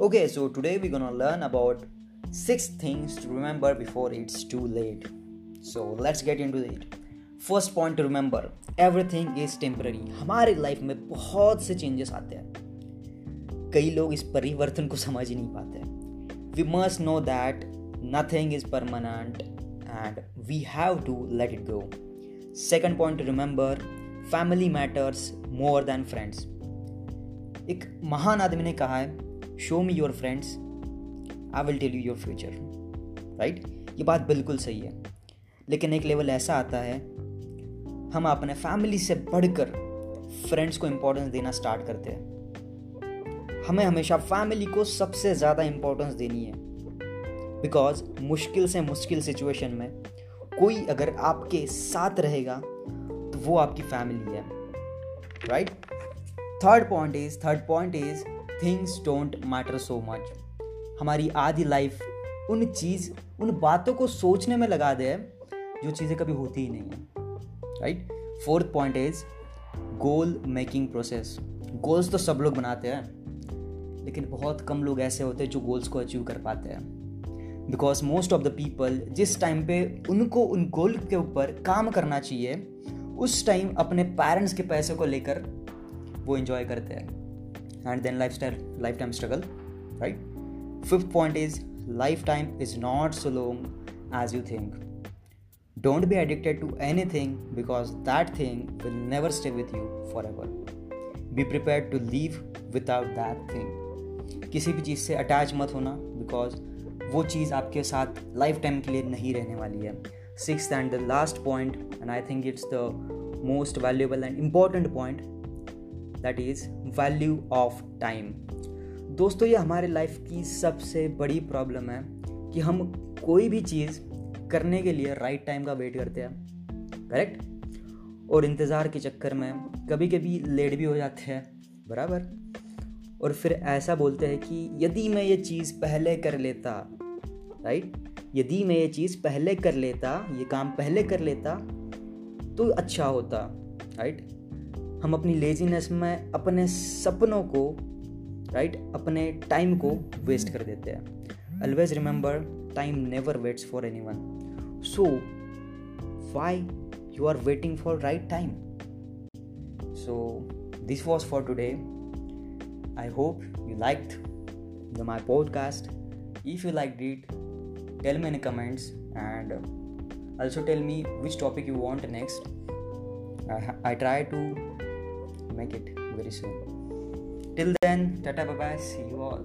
Okay, so today we're gonna learn about six things to remember before it's too late. So let's get into it. First point to remember everything is temporary हमारे life में बहुत से changes आते हैं। कई लोग इस परिवर्तन को समझ ही नहीं पाते we must know that nothing is permanent and we have to let it go second point to remember family matters more than friends एक महान आदमी ने कहा है show me your friends I will tell you your future right ये बात बिल्कुल सही है। लेकिन एक लेवल ऐसा आता है, हम अपने फैमिली से बढ़कर फ्रेंड्स को इंपॉर्टेंस देना स्टार्ट करते हैं। हमें हमेशा फैमिली को सबसे ज़्यादा इंपॉर्टेंस देनी है। बिकॉज़ मुश्किल से मुश्किल सिचुएशन में कोई अगर आपके साथ रहेगा तो वो आपकी फैमिली है। Right third point is third point is things don't matter so much हमारी आधी लाइफ उन चीज़, उन बातों को सोचने में लगा दे जो चीज़ें कभी होती ही नहीं है। Right fourth point is goal making process goals तो सब लोग बनाते हैं, लेकिन बहुत कम लोग ऐसे होते हैं जो गोल्स को अचीव कर पाते हैं। Because most of the people जिस टाइम पे उनको, उन गोल के ऊपर काम करना चाहिए, उस टाइम अपने पेरेंट्स के पैसे को लेकर वो इंजॉय करते हैं। and then lifestyle lifetime struggle right fifth point is lifetime is not so long as you think don't be addicted to anything because that thing will never stay with you forever be prepare to leave without that thing किसी भी चीज़ से attach मत होना because वो चीज़ आपके साथ life time के लिए नहीं रहने वाली है six and the last point and I think it's the most valuable and important point that is value of time दोस्तों, ये हमारे लाइफ की सबसे बड़ी प्रॉब्लम है कि हम कोई भी चीज़ करने के लिए राइट टाइम का वेट करते हैं। करेक्ट और इंतज़ार के चक्कर में कभी कभी लेट भी हो जाते हैं। बराबर? और फिर ऐसा बोलते हैं कि यदि मैं ये चीज़ पहले कर लेता राइट यदि मैं ये चीज़ पहले कर लेता, ये काम पहले कर लेता तो अच्छा होता राइट हम अपनी लेजीनेस में अपने सपनों को राइट right, अपने टाइम को वेस्ट कर देते हैं। Always remember time never waits for any one so why you are waiting for right time so this was for today I hope you like the my podcast if you like it tell me in comments and also tell me which topic you want next I try to make it very soon. Till then, tata bye bye. See you all.